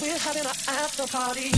We're having an after party.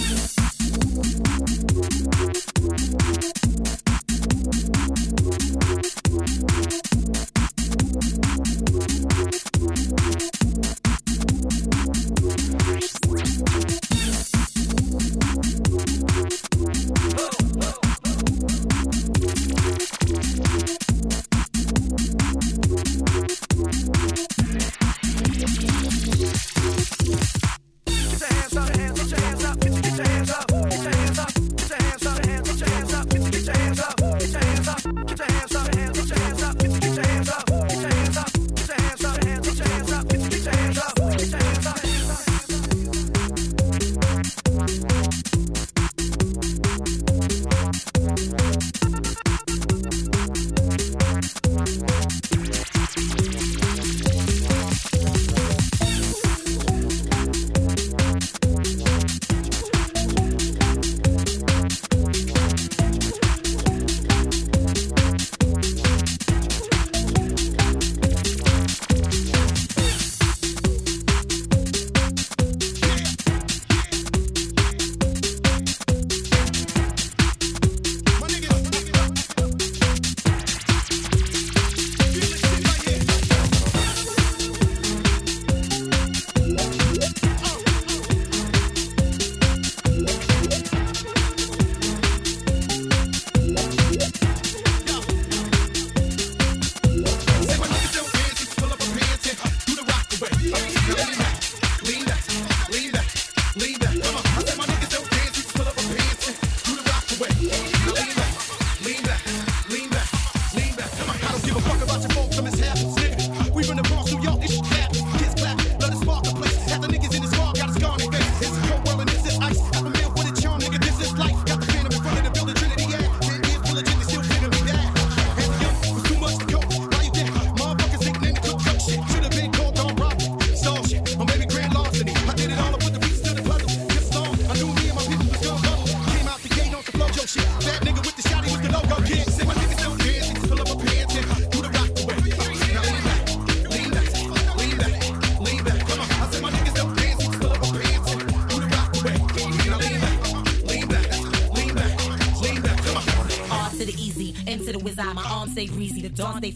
R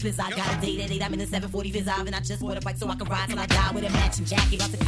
fizz. I got a date at 8, I'm in the 740 fizz and I just bought a bike so I can ride till I die with a matching jacket. About to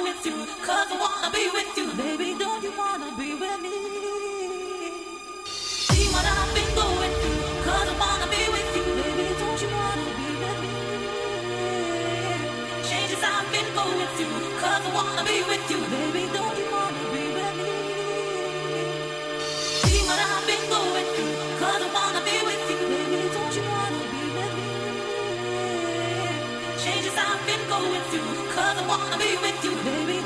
with you, cause I wanna be with you. Baby, don't you wanna be with me? See what I've been I wanna be with you. Baby, don't you wanna be with me? Changes I've been I wanna be with you. be with you, baby.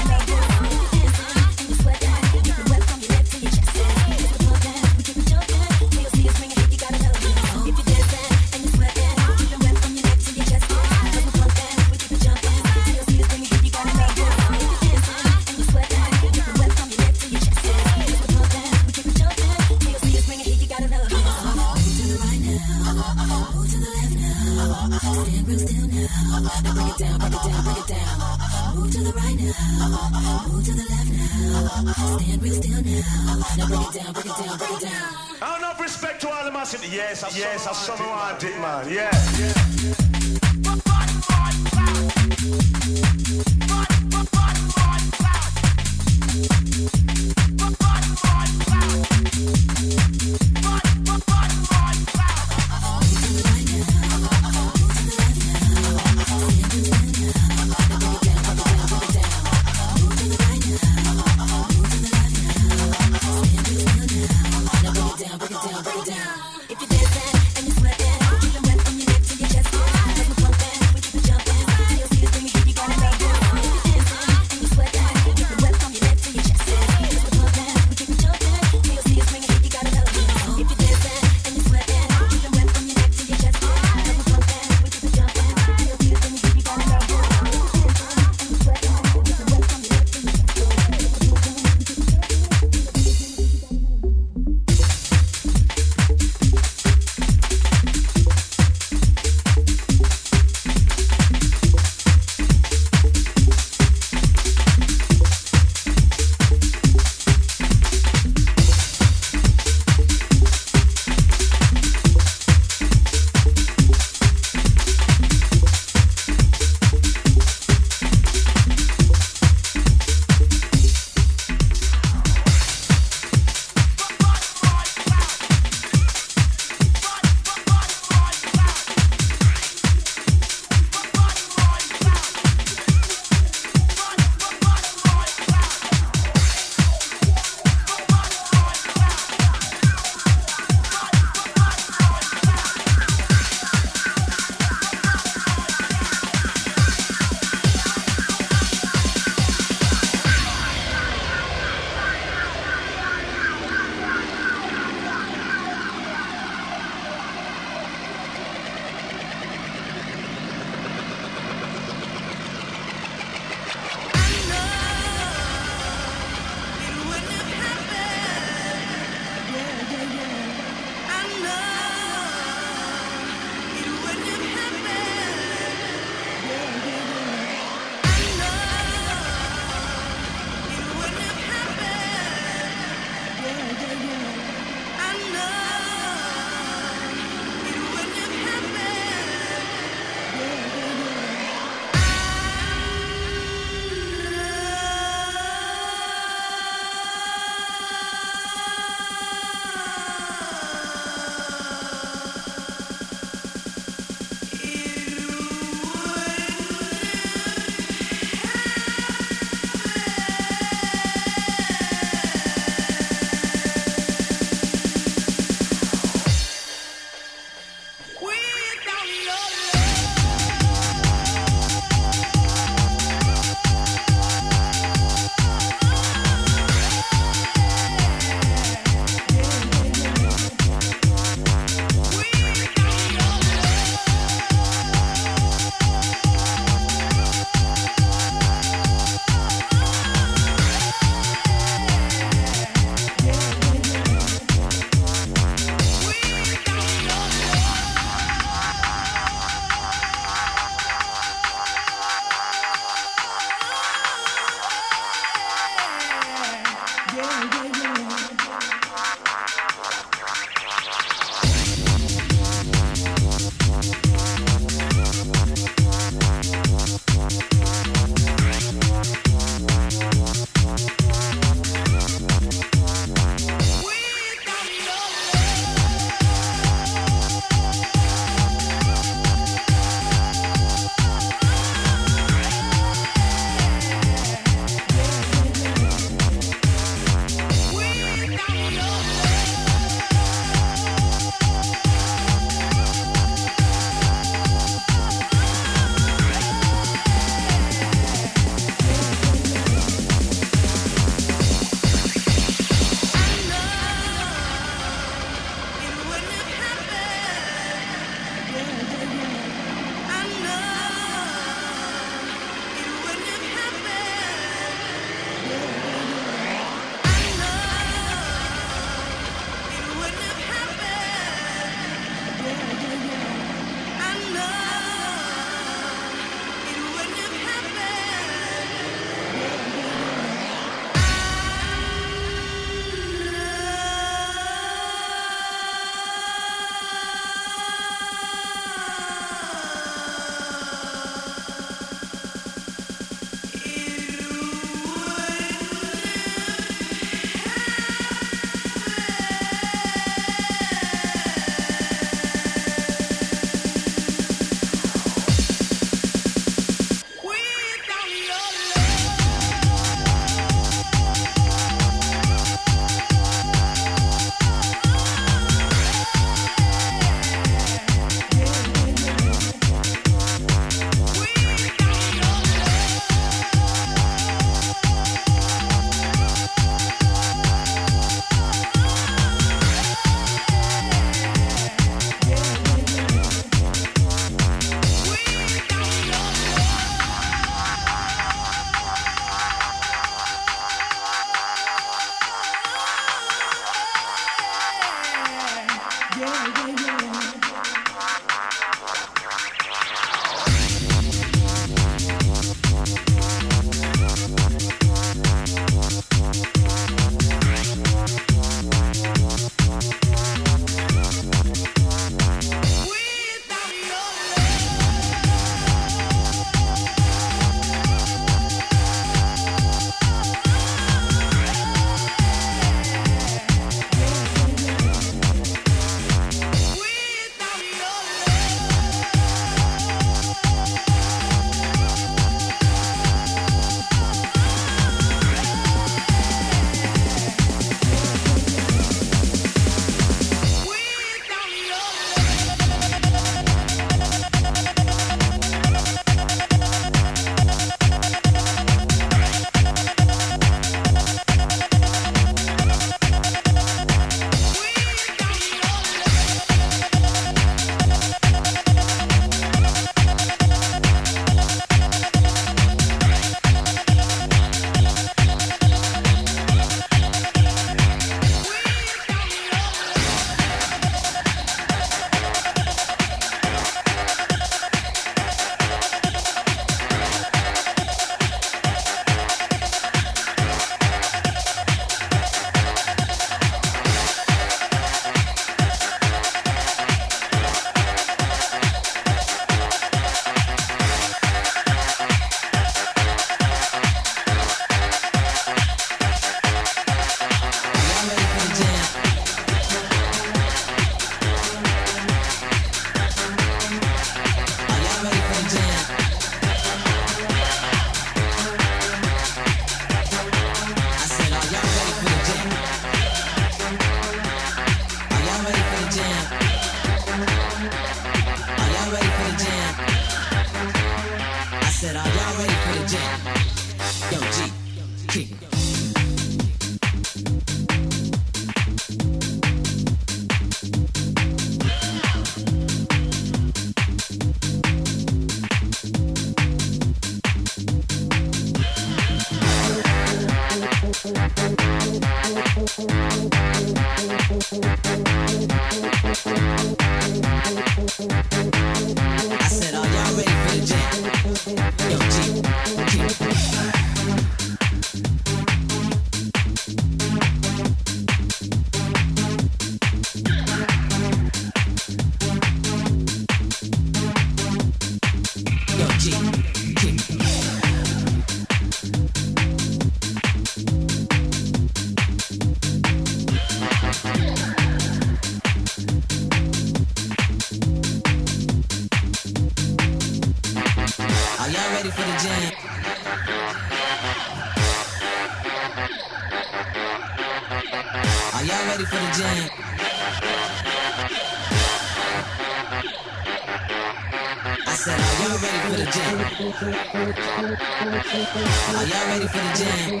ready for the jam?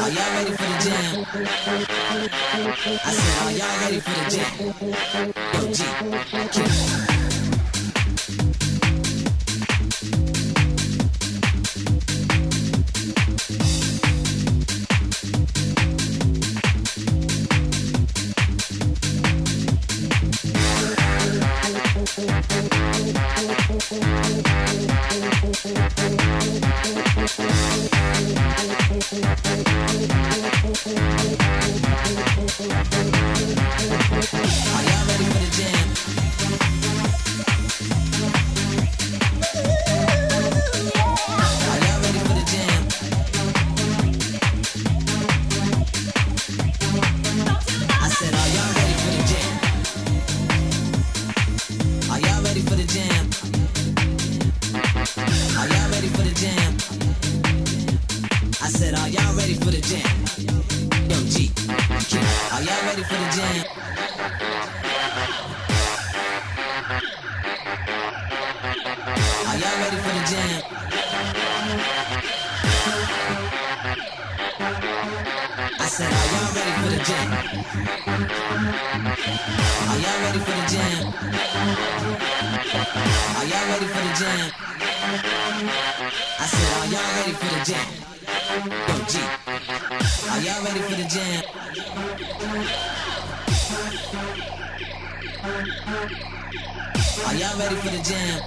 Are y'all ready for the jam? I said, are y'all ready for the jam? Yo, G. ready for the jam. Are y'all ready for the jam? I said, are y'all ready for the jam? Are y'all ready for the jam? Are y'all ready for the jam? I said, are y'all ready for the jam? Go G. Are y'all ready for the jam? Are y'all ready for the jam?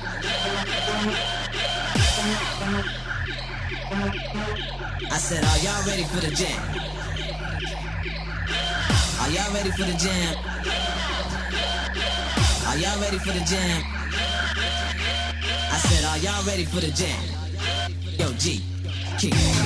I said, are y'all ready for the jam? Are y'all ready for the jam? Are y'all ready for the jam? I said, are y'all ready for the jam? Yo, G. Funky.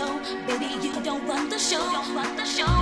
know, baby, you don't run the show. Don't run the show.